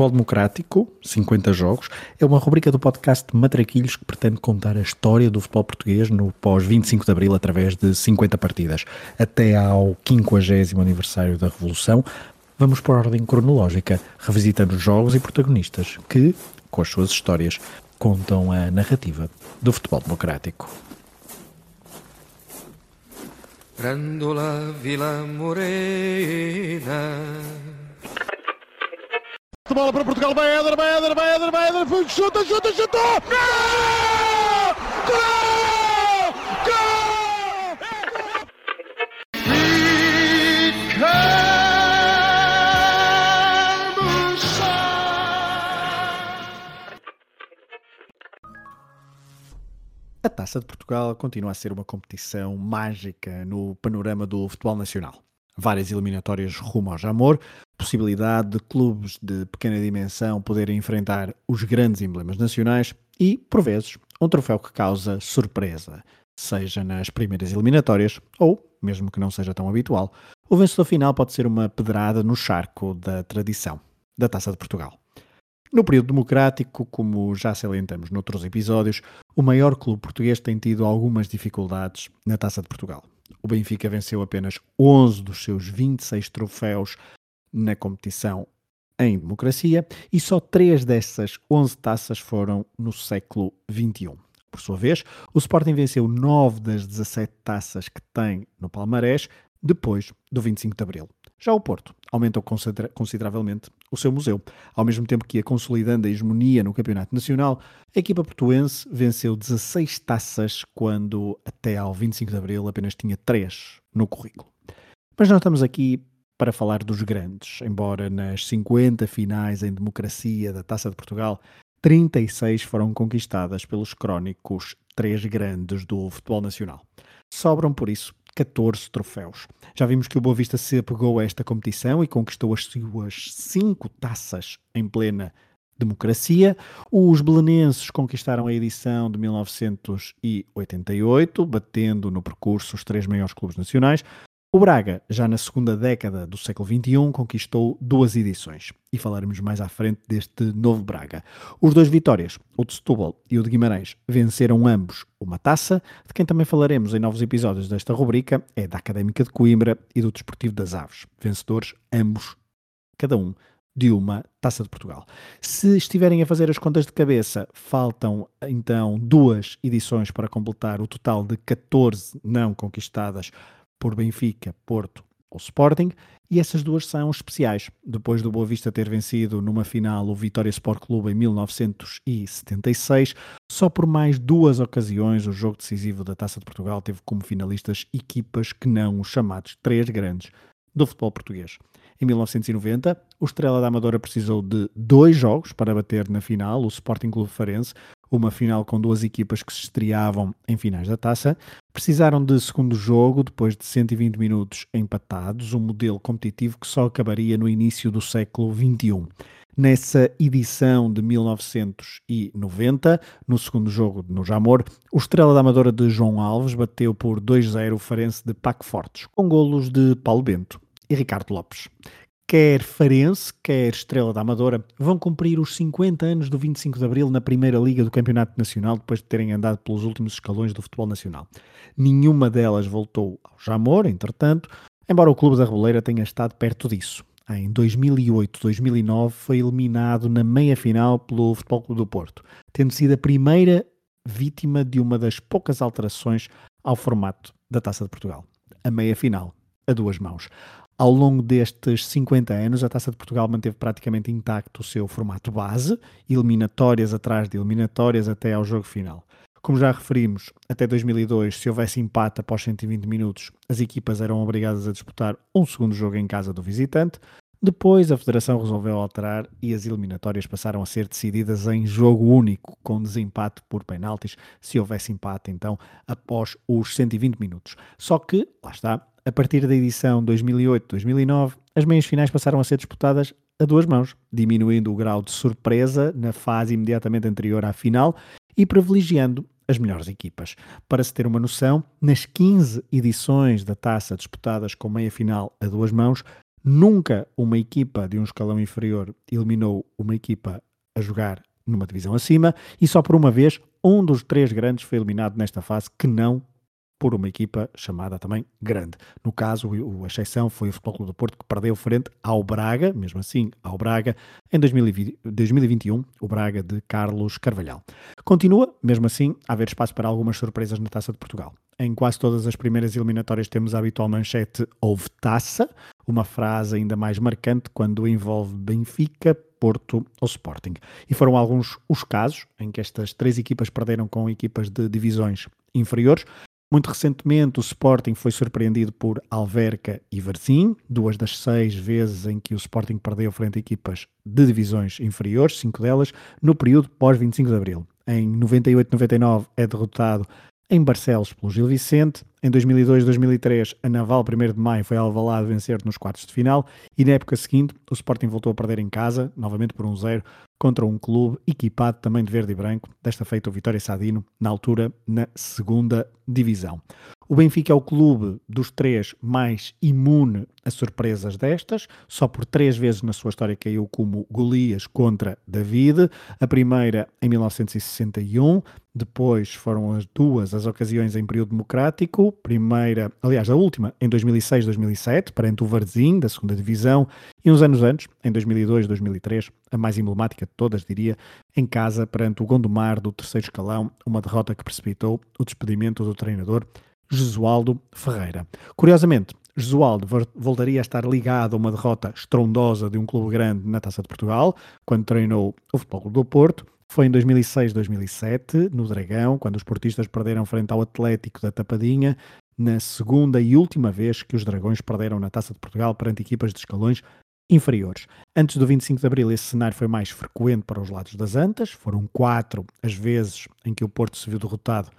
Futebol Democrático, 50 jogos, é uma rubrica do podcast Matraquilhos que pretende contar a história do futebol português no pós-25 de Abril através de 50 partidas. Até ao 50 aniversário da Revolução, vamos por ordem cronológica, revisitando jogos e protagonistas que, com as suas histórias, contam a narrativa do futebol democrático. Grandola Vila Morena de bola para Portugal, vai Éder, vai Éder, vai Éder, vai Éder, chuta, chuta, chuta! Gol! Gol! Gol! A Taça de Portugal continua a ser uma competição mágica no panorama do futebol nacional várias eliminatórias rumo ao Jamor, possibilidade de clubes de pequena dimensão poderem enfrentar os grandes emblemas nacionais e, por vezes, um troféu que causa surpresa, seja nas primeiras eliminatórias ou, mesmo que não seja tão habitual, o vencedor final pode ser uma pedrada no charco da tradição da Taça de Portugal. No período democrático, como já salientamos noutros episódios, o maior clube português tem tido algumas dificuldades na Taça de Portugal. O Benfica venceu apenas 11 dos seus 26 troféus na competição em democracia e só três dessas 11 taças foram no século XXI. Por sua vez, o Sporting venceu 9 das 17 taças que tem no Palmarés depois do 25 de Abril. Já o Porto aumentou consideravelmente o seu museu. Ao mesmo tempo que ia consolidando a hegemonia no Campeonato Nacional, a equipa portuense venceu 16 taças quando até ao 25 de Abril apenas tinha 3 no currículo. Mas nós estamos aqui para falar dos grandes, embora nas 50 finais em democracia da Taça de Portugal, 36 foram conquistadas pelos crónicos três grandes do futebol nacional. Sobram, por isso, 14 troféus. Já vimos que o Boa Vista se apegou a esta competição e conquistou as suas cinco taças em plena democracia. Os belenenses conquistaram a edição de 1988, batendo no percurso os três maiores clubes nacionais. O Braga, já na segunda década do século XXI, conquistou duas edições e falaremos mais à frente deste novo Braga. Os dois vitórias, o de Setúbal e o de Guimarães, venceram ambos uma taça, de quem também falaremos em novos episódios desta rubrica, é da Académica de Coimbra e do Desportivo das Aves, vencedores ambos, cada um de uma Taça de Portugal. Se estiverem a fazer as contas de cabeça, faltam então duas edições para completar o total de 14 não conquistadas por Benfica, Porto ou Sporting, e essas duas são especiais. Depois do Boa Vista ter vencido numa final o Vitória Sport Clube em 1976, só por mais duas ocasiões o jogo decisivo da Taça de Portugal teve como finalistas equipas que não os chamados três grandes do futebol português. Em 1990, o Estrela da Amadora precisou de dois jogos para bater na final o Sporting Clube Farense, uma final com duas equipas que se estreavam em finais da taça. Precisaram de segundo jogo, depois de 120 minutos empatados, um modelo competitivo que só acabaria no início do século XXI. Nessa edição de 1990, no segundo jogo no Jamor, o Estrela da Amadora de João Alves bateu por 2-0 o Farense de Paco Fortes, com golos de Paulo Bento e Ricardo Lopes. Quer Farense, quer Estrela da Amadora vão cumprir os 50 anos do 25 de Abril na Primeira Liga do Campeonato Nacional depois de terem andado pelos últimos escalões do futebol nacional. Nenhuma delas voltou ao Jamor, entretanto, embora o Clube da Reboleira tenha estado perto disso. Em 2008-2009 foi eliminado na meia-final pelo Futebol Clube do Porto, tendo sido a primeira vítima de uma das poucas alterações ao formato da Taça de Portugal. A meia-final, a duas mãos. Ao longo destes 50 anos, a Taça de Portugal manteve praticamente intacto o seu formato base, eliminatórias atrás de eliminatórias até ao jogo final. Como já referimos, até 2002, se houvesse empate após 120 minutos, as equipas eram obrigadas a disputar um segundo jogo em casa do visitante. Depois, a Federação resolveu alterar e as eliminatórias passaram a ser decididas em jogo único, com desempate por penaltis, se houvesse empate, então, após os 120 minutos. Só que, lá está, a partir da edição 2008-2009, as meias finais passaram a ser disputadas a duas mãos, diminuindo o grau de surpresa na fase imediatamente anterior à final e privilegiando as melhores equipas. Para se ter uma noção, nas 15 edições da taça disputadas com meia final a duas mãos, Nunca uma equipa de um escalão inferior eliminou uma equipa a jogar numa divisão acima e só por uma vez um dos três grandes foi eliminado nesta fase que não por uma equipa chamada também grande. No caso, a exceção foi o Futebol Clube do Porto que perdeu frente ao Braga, mesmo assim ao Braga, em 2020, 2021, o Braga de Carlos Carvalhal. Continua, mesmo assim, a haver espaço para algumas surpresas na Taça de Portugal. Em quase todas as primeiras eliminatórias temos a habitual manchete houve taça, uma frase ainda mais marcante quando envolve Benfica, Porto ou Sporting. E foram alguns os casos em que estas três equipas perderam com equipas de divisões inferiores, muito recentemente, o Sporting foi surpreendido por Alverca e Varzim, duas das seis vezes em que o Sporting perdeu frente a equipas de divisões inferiores, cinco delas, no período pós-25 de Abril. Em 98-99 é derrotado em Barcelos pelo Gil Vicente. Em 2002-2003, a Naval 1 de Maio foi Alvalade vencer nos quartos de final e na época seguinte o Sporting voltou a perder em casa, novamente por um zero, contra um clube equipado também de verde e branco, desta feita o Vitória Sadino, na altura na segunda divisão. O Benfica é o clube dos três mais imune a surpresas destas. Só por três vezes na sua história caiu como Golias contra David. A primeira em 1961, depois foram as duas as ocasiões em período democrático. Primeira, aliás, a última em 2006-2007, perante o Varzim, da segunda divisão. E uns anos antes, em 2002-2003, a mais emblemática de todas, diria, em casa, perante o Gondomar do terceiro escalão, uma derrota que precipitou o despedimento do treinador Jesualdo Ferreira. Curiosamente, Jesualdo voltaria a estar ligado a uma derrota estrondosa de um clube grande na Taça de Portugal, quando treinou o Futebol do Porto. Foi em 2006-2007, no Dragão, quando os portistas perderam frente ao Atlético da Tapadinha, na segunda e última vez que os Dragões perderam na Taça de Portugal perante equipas de escalões inferiores. Antes do 25 de Abril, esse cenário foi mais frequente para os lados das Antas. Foram quatro as vezes em que o Porto se viu derrotado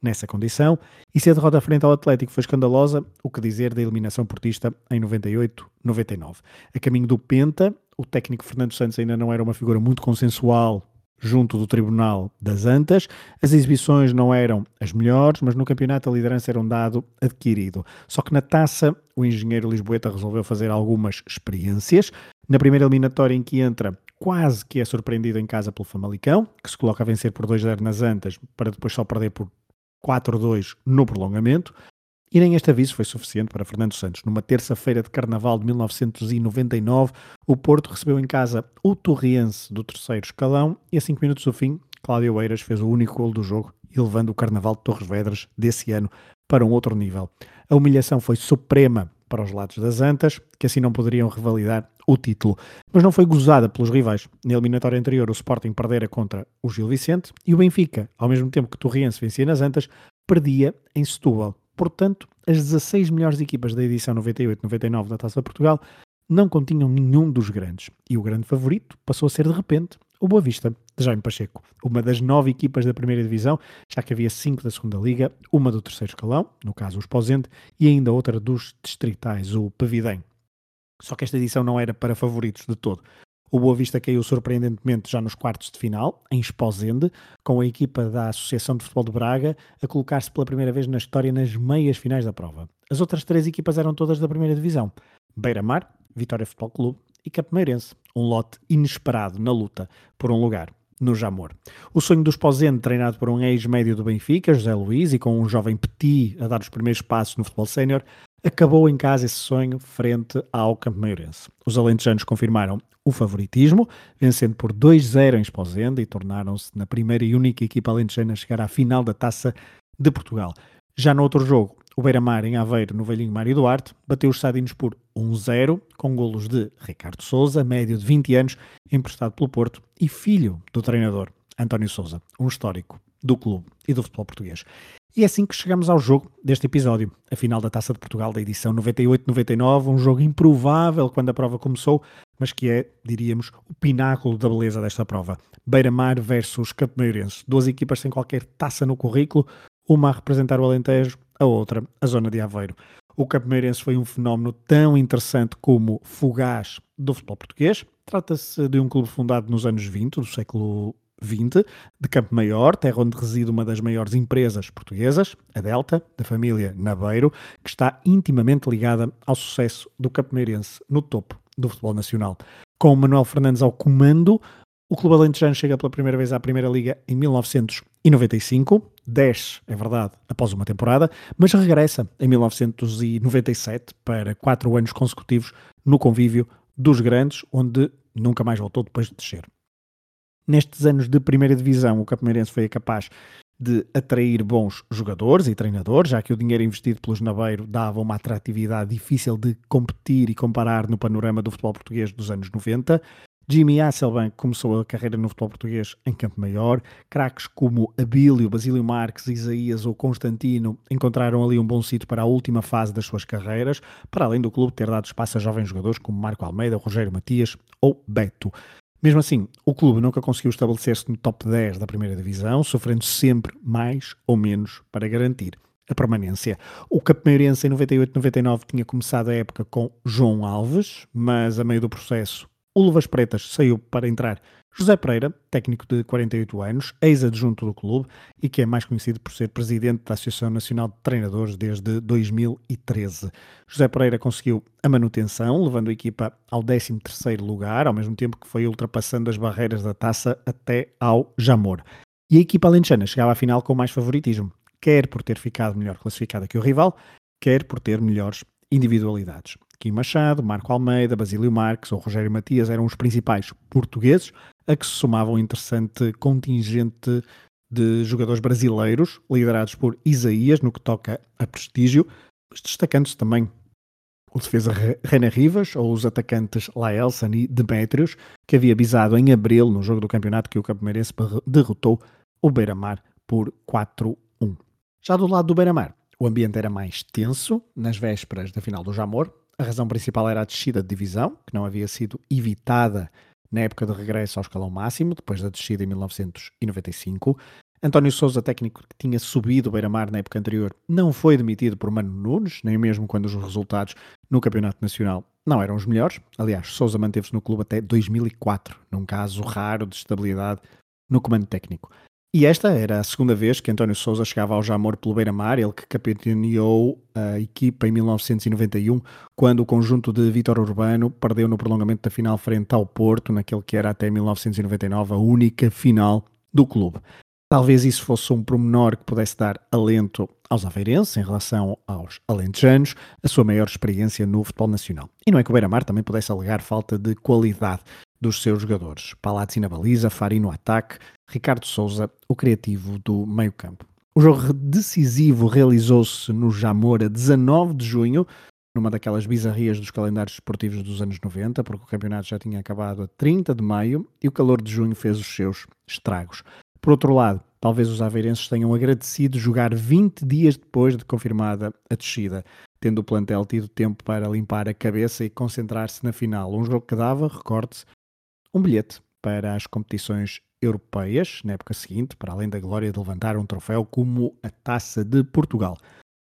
nessa condição, e se a derrota frente ao Atlético foi escandalosa, o que dizer da eliminação portista em 98-99. A caminho do Penta, o técnico Fernando Santos ainda não era uma figura muito consensual junto do Tribunal das Antas. As exibições não eram as melhores, mas no campeonato a liderança era um dado adquirido. Só que na taça, o engenheiro Lisboeta resolveu fazer algumas experiências. Na primeira eliminatória em que entra, quase que é surpreendido em casa pelo Famalicão, que se coloca a vencer por 2-0 nas Antas, para depois só perder por 4-2 no prolongamento. E nem este aviso foi suficiente para Fernando Santos. Numa terça-feira de carnaval de 1999, o Porto recebeu em casa o Torriense do terceiro escalão e a 5 minutos do fim, Cláudio Eiras fez o único gol do jogo e levando o carnaval de Torres Vedras desse ano para um outro nível. A humilhação foi suprema para os lados das Antas, que assim não poderiam revalidar o título. Mas não foi gozada pelos rivais. Na eliminatória anterior, o Sporting perdera contra o Gil Vicente e o Benfica, ao mesmo tempo que Torriense vencia nas Antas, perdia em Setúbal. Portanto, as 16 melhores equipas da edição 98-99 da Taça de Portugal não continham nenhum dos grandes. E o grande favorito passou a ser, de repente, o Boa Vista, de Jaime Pacheco. Uma das nove equipas da primeira divisão, já que havia cinco da segunda liga, uma do terceiro escalão, no caso o Esposende, e ainda outra dos distritais, o Pavidem. Só que esta edição não era para favoritos de todo. O Boa Vista caiu surpreendentemente já nos quartos de final, em Esposende, com a equipa da Associação de Futebol de Braga a colocar-se pela primeira vez na história nas meias finais da prova. As outras três equipas eram todas da primeira divisão. Beira-Mar, Vitória Futebol Clube e Capimeirense, um lote inesperado na luta por um lugar no Jamor. O sonho do Esposende, treinado por um ex-médio do Benfica, José Luís, e com um jovem Petit a dar os primeiros passos no futebol sénior, acabou em casa esse sonho frente ao Campo Maiorense. Os alentejanos confirmaram o favoritismo, vencendo por 2-0 em Esposende e tornaram-se na primeira e única equipa alentejana a chegar à final da Taça de Portugal. Já no outro jogo, o Beira-Mar, em Aveiro, no velhinho Mário Duarte, bateu os Sadinos por 1-0, com golos de Ricardo Souza, médio de 20 anos, emprestado pelo Porto, e filho do treinador, António Souza, um histórico do clube e do futebol português. E é assim que chegamos ao jogo deste episódio, a final da Taça de Portugal da edição 98-99, um jogo improvável quando a prova começou, mas que é, diríamos, o pináculo da beleza desta prova. Beira-Mar versus Campo Maiorense, duas equipas sem qualquer taça no currículo, uma a representar o Alentejo, a outra, a zona de Aveiro. O Capimeirense foi um fenómeno tão interessante como fugaz do futebol português. Trata-se de um clube fundado nos anos 20 do século XX, de Campo Maior, terra onde reside uma das maiores empresas portuguesas, a Delta, da família Nabeiro, que está intimamente ligada ao sucesso do Meirense no topo do futebol nacional. Com Manuel Fernandes ao comando, o Clube Alentejano chega pela primeira vez à Primeira Liga em 1995, desce, é verdade, após uma temporada, mas regressa em 1997 para quatro anos consecutivos no convívio dos grandes, onde nunca mais voltou depois de descer. Nestes anos de primeira divisão, o Capimeirense foi capaz de atrair bons jogadores e treinadores, já que o dinheiro investido pelos Naveiro dava uma atratividade difícil de competir e comparar no panorama do futebol português dos anos 90. Jimmy Hasselbank começou a carreira no futebol português em Campo Maior. Craques como Abílio, Basílio Marques, Isaías ou Constantino encontraram ali um bom sítio para a última fase das suas carreiras, para além do clube ter dado espaço a jovens jogadores como Marco Almeida, Rogério Matias ou Beto. Mesmo assim, o clube nunca conseguiu estabelecer-se no top 10 da primeira divisão, sofrendo sempre mais ou menos para garantir a permanência. O Capimeirense em 98-99 tinha começado a época com João Alves, mas a meio do processo o Luvas Pretas saiu para entrar José Pereira, técnico de 48 anos, ex-adjunto do clube e que é mais conhecido por ser presidente da Associação Nacional de Treinadores desde 2013. José Pereira conseguiu a manutenção, levando a equipa ao 13º lugar, ao mesmo tempo que foi ultrapassando as barreiras da taça até ao Jamor. E a equipa alentejana chegava à final com mais favoritismo, quer por ter ficado melhor classificada que o rival, quer por ter melhores individualidades. Kim Machado, Marco Almeida, Basílio Marques ou Rogério Matias eram os principais portugueses, a que se somava um interessante contingente de jogadores brasileiros, liderados por Isaías, no que toca a prestígio, destacando-se também o defesa René Rivas ou os atacantes Laelson e Demetrios, que havia bisado em abril no jogo do campeonato que o Campameirense derrotou o Beira-Mar por 4-1. Já do lado do Beira-Mar, o ambiente era mais tenso nas vésperas da final do Jamor, a razão principal era a descida de divisão, que não havia sido evitada na época de regresso ao escalão máximo, depois da descida em 1995. António Souza, técnico que tinha subido o Beira-Mar na época anterior, não foi demitido por Mano Nunes, nem mesmo quando os resultados no Campeonato Nacional não eram os melhores. Aliás, Souza manteve-se no clube até 2004, num caso raro de estabilidade no comando técnico. E esta era a segunda vez que António Sousa chegava ao Jamor pelo Beira-Mar, ele que capitaneou a equipa em 1991, quando o conjunto de Vítor Urbano perdeu no prolongamento da final frente ao Porto, naquele que era até 1999 a única final do clube. Talvez isso fosse um promenor que pudesse dar alento aos aveirenses em relação aos alentejanos, a sua maior experiência no futebol nacional. E não é que o Beira-Mar também pudesse alegar falta de qualidade dos seus jogadores. Palazzi na baliza, Fari no ataque, Ricardo Souza, o criativo do meio-campo. O jogo decisivo realizou-se no Jamor a 19 de junho, numa daquelas bizarrias dos calendários esportivos dos anos 90, porque o campeonato já tinha acabado a 30 de maio e o calor de junho fez os seus estragos. Por outro lado, talvez os aveirenses tenham agradecido jogar 20 dias depois de confirmada a descida, tendo o plantel tido tempo para limpar a cabeça e concentrar-se na final. Um jogo que dava, recorde-se, um bilhete para as competições europeias na época seguinte, para além da glória de levantar um troféu como a Taça de Portugal.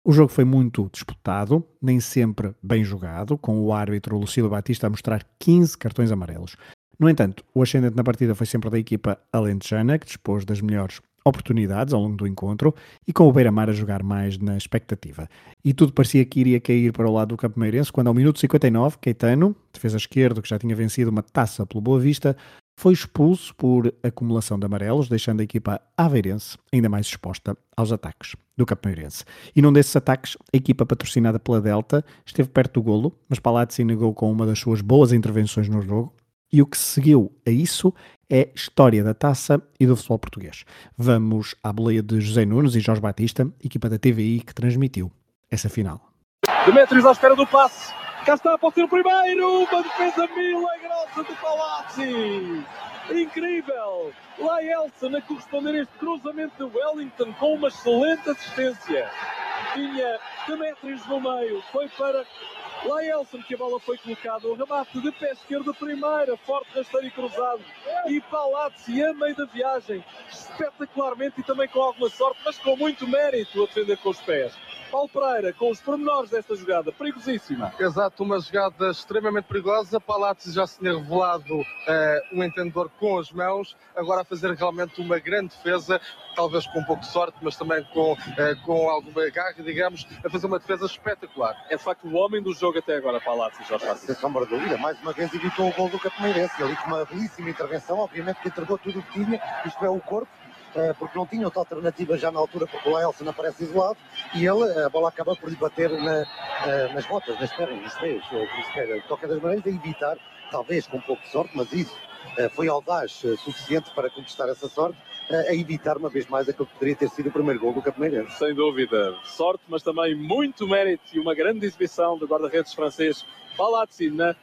O jogo foi muito disputado, nem sempre bem jogado, com o árbitro Lucílio Batista a mostrar 15 cartões amarelos. No entanto, o ascendente na partida foi sempre da equipa alentejana, que dispôs das melhores oportunidades ao longo do encontro e com o Beira-Mar a jogar mais na expectativa. E tudo parecia que iria cair para o lado do Campo Meirense quando ao minuto 59, Caetano, defesa esquerdo que já tinha vencido uma taça pelo Boa Vista, foi expulso por acumulação de amarelos, deixando a equipa aveirense ainda mais exposta aos ataques do Capimeirense. E num desses ataques, a equipa patrocinada pela Delta esteve perto do golo, mas Palazzi negou com uma das suas boas intervenções no jogo, e o que seguiu a isso é história da taça e do futebol português. Vamos à boleia de José Nunes e Jorge Batista, equipa da TVI que transmitiu essa final. Demetrios à espera do passe. Cá está, pode ser o primeiro. Uma defesa milagrosa de Palazzi. Incrível! Laelson a corresponder a este cruzamento de Wellington com uma excelente assistência. Tinha Demetrios no meio, foi para Laelson que a bola foi colocada, o remate de pé esquerdo, primeira, forte rasteiro e cruzado. E Palazzi a meio da viagem, espetacularmente e também com alguma sorte, mas com muito mérito a defender com os pés. Paulo Pereira, com os pormenores desta jogada, perigosíssima. Exato, uma jogada extremamente perigosa. Palazzi já se tinha revelado eh, um entendedor com as mãos, agora a fazer realmente uma grande defesa, talvez com um pouco de sorte, mas também com, eh, com alguma garra, digamos, a fazer uma defesa espetacular. É de facto o homem do jogo até agora, Palazzi, Jorge Sem Patrício. sombra de dúvida, mais uma vez evitou o gol do Capimeirense, ali com uma belíssima intervenção, obviamente que entregou tudo o que tinha, isto é o corpo, porque não tinha outra alternativa já na altura, porque o Laelson aparece isolado, e ele, a bola acaba por lhe bater na, eh, nas botas, nas pernas, nos pés, ou como se queira. De qualquer das maneiras, a evitar, talvez com um pouco de sorte, mas isso eh, foi audaz eh, suficiente para conquistar essa sorte, eh, a evitar uma vez mais aquele que poderia ter sido o primeiro gol do Capimeirense. Sem dúvida. Sorte, mas também muito mérito e uma grande exibição do guarda-redes francês Palazzi na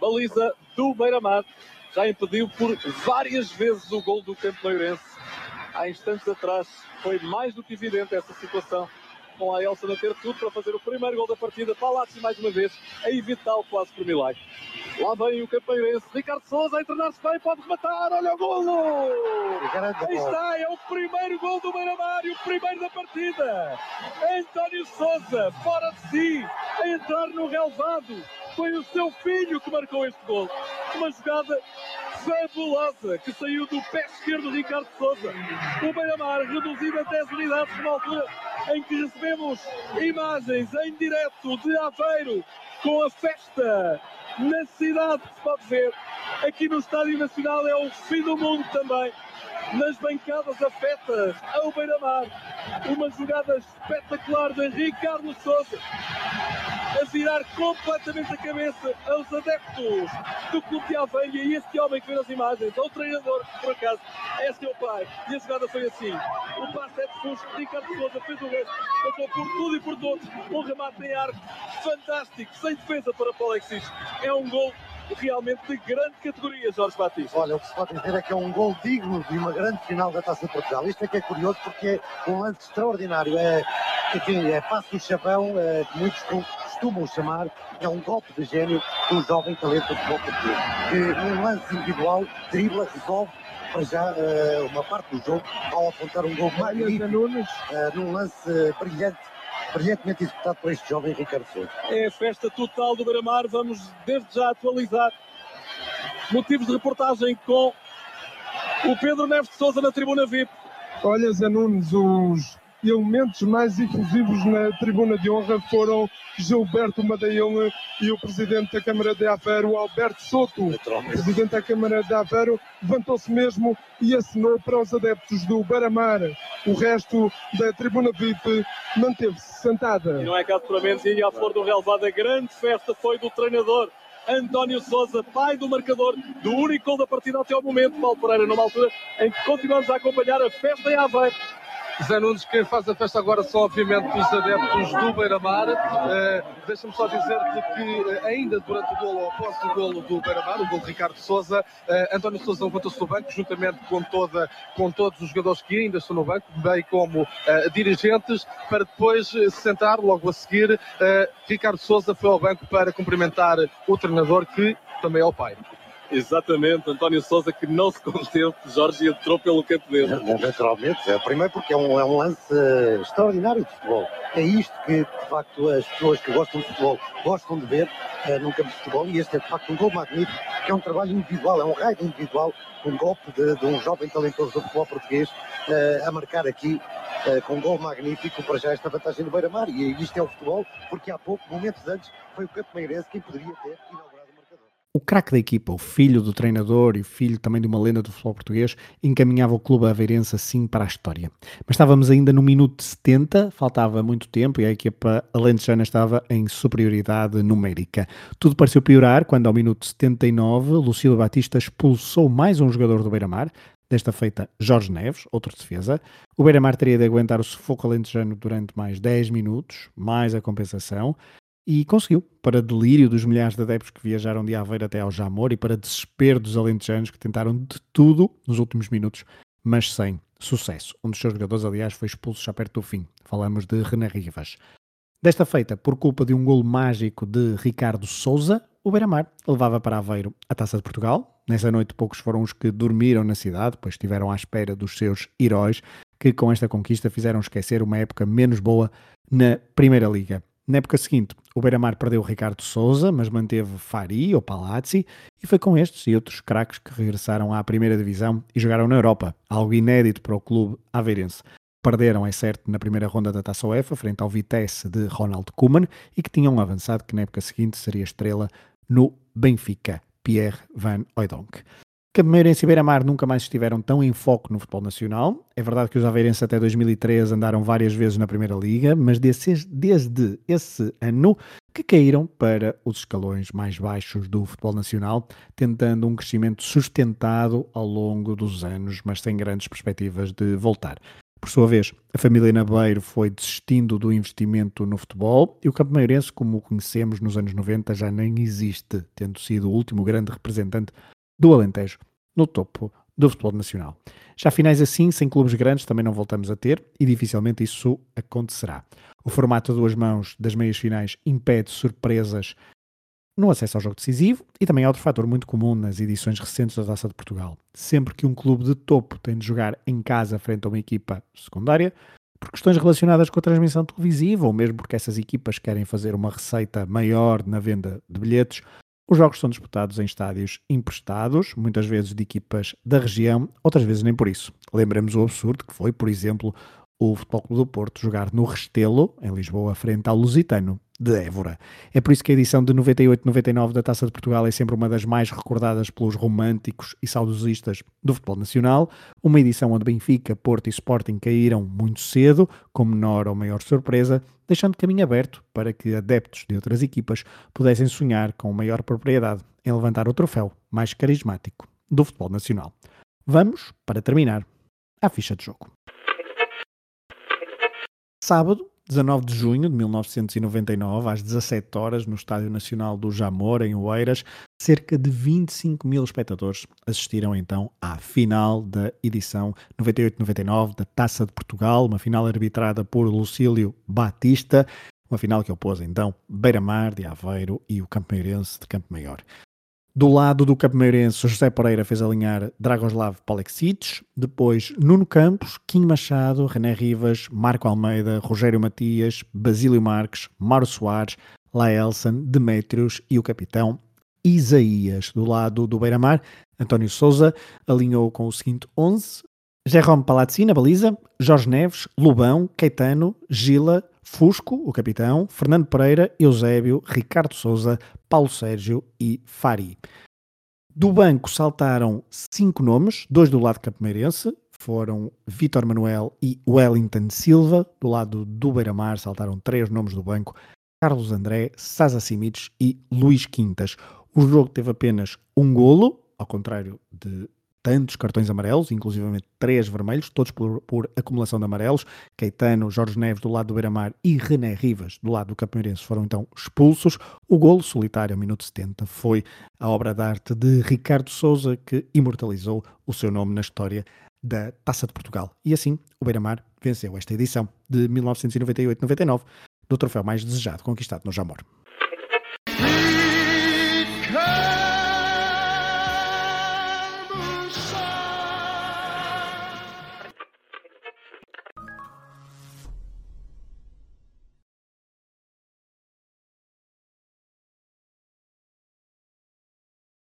baliza do Beira-Mar. Já impediu por várias vezes o gol do Meirense. Há instantes atrás foi mais do que evidente essa situação. Com a Elsa a ter tudo para fazer o primeiro gol da partida. Palazzi mais uma vez a evitá-lo quase por milagre. Lá vem o Campeirense. Ricardo Souza a entrenar-se bem, pode rematar. Olha o golo! Aí está, é o primeiro gol do Beira-Mar e o primeiro da partida. António Souza, fora de si, a entrar no relevado. Foi o seu filho que marcou este gol. Uma jogada fabulosa que saiu do pé esquerdo de Ricardo Souza. O Beira-Mar reduzido a 10 unidades numa altura em que recebemos imagens em direto de Aveiro com a festa na cidade que se pode ver. Aqui no Estádio Nacional é o fim do mundo também. Nas bancadas afetas ao Beira-Mar. Uma jogada espetacular de Ricardo Souza a virar completamente a cabeça aos adeptos do Clube de Aveiro e este homem que vê nas imagens, ao treinador por acaso é seu pai. E a jogada foi assim. O passe é de Fusco, Ricardo Souza fez o resto, passou por tudo e por todos. Um remate em arco fantástico, sem defesa para Paulo Alexis. É um gol realmente de grande categoria, Jorge Batista. Olha, o que se pode dizer é que é um gol digno de uma grande final da Taça de Portugal. Isto é que é curioso porque é um lance extraordinário. É, enfim, é passo do chapéu, é, muitos costumam chamar, é um golpe de gênio do jovem talento do futebol português. Que num lance individual, dribla, resolve para já eh, uma parte do jogo ao apontar um gol magnífico eh, num lance brilhante, brilhantemente executado por este jovem Ricardo Souza. É a festa total do Beira-Mar. Vamos desde já atualizar motivos de reportagem com o Pedro Neves de Souza na tribuna VIP. Olha, Zé Nunes, os elementos mais efusivos na tribuna de honra foram Gilberto Madeira e o presidente da Câmara de Aveiro, Alberto Soto. O presidente da Câmara de Aveiro levantou-se mesmo e assinou para os adeptos do Baramar. O resto da tribuna VIP manteve-se sentada. E não é caso para menos, e à flor do relevado, a grande festa foi do treinador António Souza, pai do marcador, do único gol da partida até ao momento. Paulo Pereira, numa altura em que continuamos a acompanhar a festa em Aveiro. Zé Nunes, quem faz a festa agora são obviamente os adeptos do Beira-Mar. Eh, Deixa-me só dizer-te que eh, ainda durante o golo, após o golo do Beira-Mar, o golo de Ricardo Souza, eh, António Souza levantou-se do banco, juntamente com, toda, com todos os jogadores que ainda estão no banco, bem como eh, dirigentes, para depois se sentar logo a seguir. Ricardo Souza foi ao banco para cumprimentar o treinador, que também é o pai. Exatamente, António Souza que não se conteve, Jorge entrou pelo campo dele. Naturalmente, é, primeiro porque é um, é um lance extraordinário de futebol. É isto que, de facto, as pessoas que gostam de futebol gostam de ver eh, num campo de futebol e este é, de facto, um gol magnífico, que é um trabalho individual, é um raio individual, um golpe de, de um jovem talentoso do futebol português eh, a marcar aqui eh, com um gol magnífico para já esta vantagem do Beira-Mar. E isto é o futebol, porque há pouco, momentos antes, foi o Campo Meirense quem poderia ter o craque da equipa, o filho do treinador e o filho também de uma lenda do futebol português, encaminhava o clube aveirense assim para a história. Mas estávamos ainda no minuto 70, faltava muito tempo e a equipa alentejana estava em superioridade numérica. Tudo pareceu piorar quando, ao minuto 79, Lucílio Batista expulsou mais um jogador do Beira-Mar, desta feita Jorge Neves, outro defesa. O Beira-Mar teria de aguentar o sufoco alentejano durante mais 10 minutos, mais a compensação e conseguiu, para delírio dos milhares de adeptos que viajaram de Aveiro até ao Jamor e para desespero dos alentejanos que tentaram de tudo nos últimos minutos, mas sem sucesso. Um dos seus jogadores, aliás, foi expulso já perto do fim. Falamos de René Rivas. Desta feita, por culpa de um golo mágico de Ricardo Souza, o Beira-Mar levava para Aveiro a Taça de Portugal. Nessa noite, poucos foram os que dormiram na cidade, pois estiveram à espera dos seus heróis. que com esta conquista fizeram esquecer uma época menos boa na Primeira Liga. Na época seguinte, o Beira-Mar perdeu Ricardo Souza, mas manteve Fari ou Palazzi, e foi com estes e outros craques que regressaram à primeira divisão e jogaram na Europa, algo inédito para o clube aveirense. Perderam, é certo, na primeira ronda da Taça UEFA, frente ao Vitesse de Ronald Koeman, e que tinham avançado que na época seguinte seria estrela no Benfica, Pierre Van Hooydonk. Cameirense e Beira-Mar nunca mais estiveram tão em foco no futebol nacional. É verdade que os aveirenses até 2013 andaram várias vezes na Primeira Liga, mas desde, desde esse ano que caíram para os escalões mais baixos do futebol nacional, tentando um crescimento sustentado ao longo dos anos, mas sem grandes perspectivas de voltar. Por sua vez, a família Nabeiro foi desistindo do investimento no futebol e o Campo Mairense, como o conhecemos nos anos 90, já nem existe, tendo sido o último grande representante do Alentejo no topo do futebol nacional. Já finais assim, sem clubes grandes, também não voltamos a ter e dificilmente isso acontecerá. O formato a duas mãos das meias finais impede surpresas no acesso ao jogo decisivo e também é outro fator muito comum nas edições recentes da Taça de Portugal. Sempre que um clube de topo tem de jogar em casa frente a uma equipa secundária, por questões relacionadas com a transmissão televisiva ou mesmo porque essas equipas querem fazer uma receita maior na venda de bilhetes, os jogos são disputados em estádios emprestados, muitas vezes de equipas da região, outras vezes nem por isso. Lembremos o absurdo que foi, por exemplo, o Futebol Clube do Porto jogar no Restelo, em Lisboa, frente ao Lusitano de Évora. É por isso que a edição de 98-99 da Taça de Portugal é sempre uma das mais recordadas pelos românticos e saudosistas do futebol nacional, uma edição onde Benfica, Porto e Sporting caíram muito cedo, com menor ou maior surpresa, deixando caminho aberto para que adeptos de outras equipas pudessem sonhar com maior propriedade em levantar o troféu mais carismático do futebol nacional. Vamos, para terminar, à ficha de jogo. Sábado, 19 de junho de 1999, às 17 horas, no Estádio Nacional do Jamor, em Oeiras, cerca de 25 mil espectadores assistiram então à final da edição 98-99 da Taça de Portugal, uma final arbitrada por Lucílio Batista, uma final que opôs então Beira-Mar de Aveiro e o Campeirense de Campo Maior. Do lado do Capimeirense, José Pereira fez alinhar Dragoslav Polexic, depois Nuno Campos, Kim Machado, René Rivas, Marco Almeida, Rogério Matias, Basílio Marques, Mauro Soares, Laelson, Demétrios e o capitão Isaías. Do lado do Beira-Mar, António Souza alinhou com o seguinte 11, Jerome Palazzi na baliza, Jorge Neves, Lubão, Caetano, Gila, Fusco, o capitão, Fernando Pereira, Eusébio, Ricardo Souza, Paulo Sérgio e Fari. Do banco saltaram cinco nomes, dois do lado capimeirense, foram Vítor Manuel e Wellington Silva. Do lado do Beira-Mar saltaram três nomes do banco, Carlos André, Sasa Simites e Luís Quintas. O jogo teve apenas um golo, ao contrário de tantos cartões amarelos, inclusivamente três vermelhos, todos por, por, acumulação de amarelos. Caetano, Jorge Neves do lado do Beira-Mar e René Rivas do lado do Capimeirense foram então expulsos. O golo solitário minuto 70 foi a obra de arte de Ricardo Souza que imortalizou o seu nome na história da Taça de Portugal. E assim, o Beira-Mar venceu esta edição de 1998-99 do troféu mais desejado conquistado no Jamor.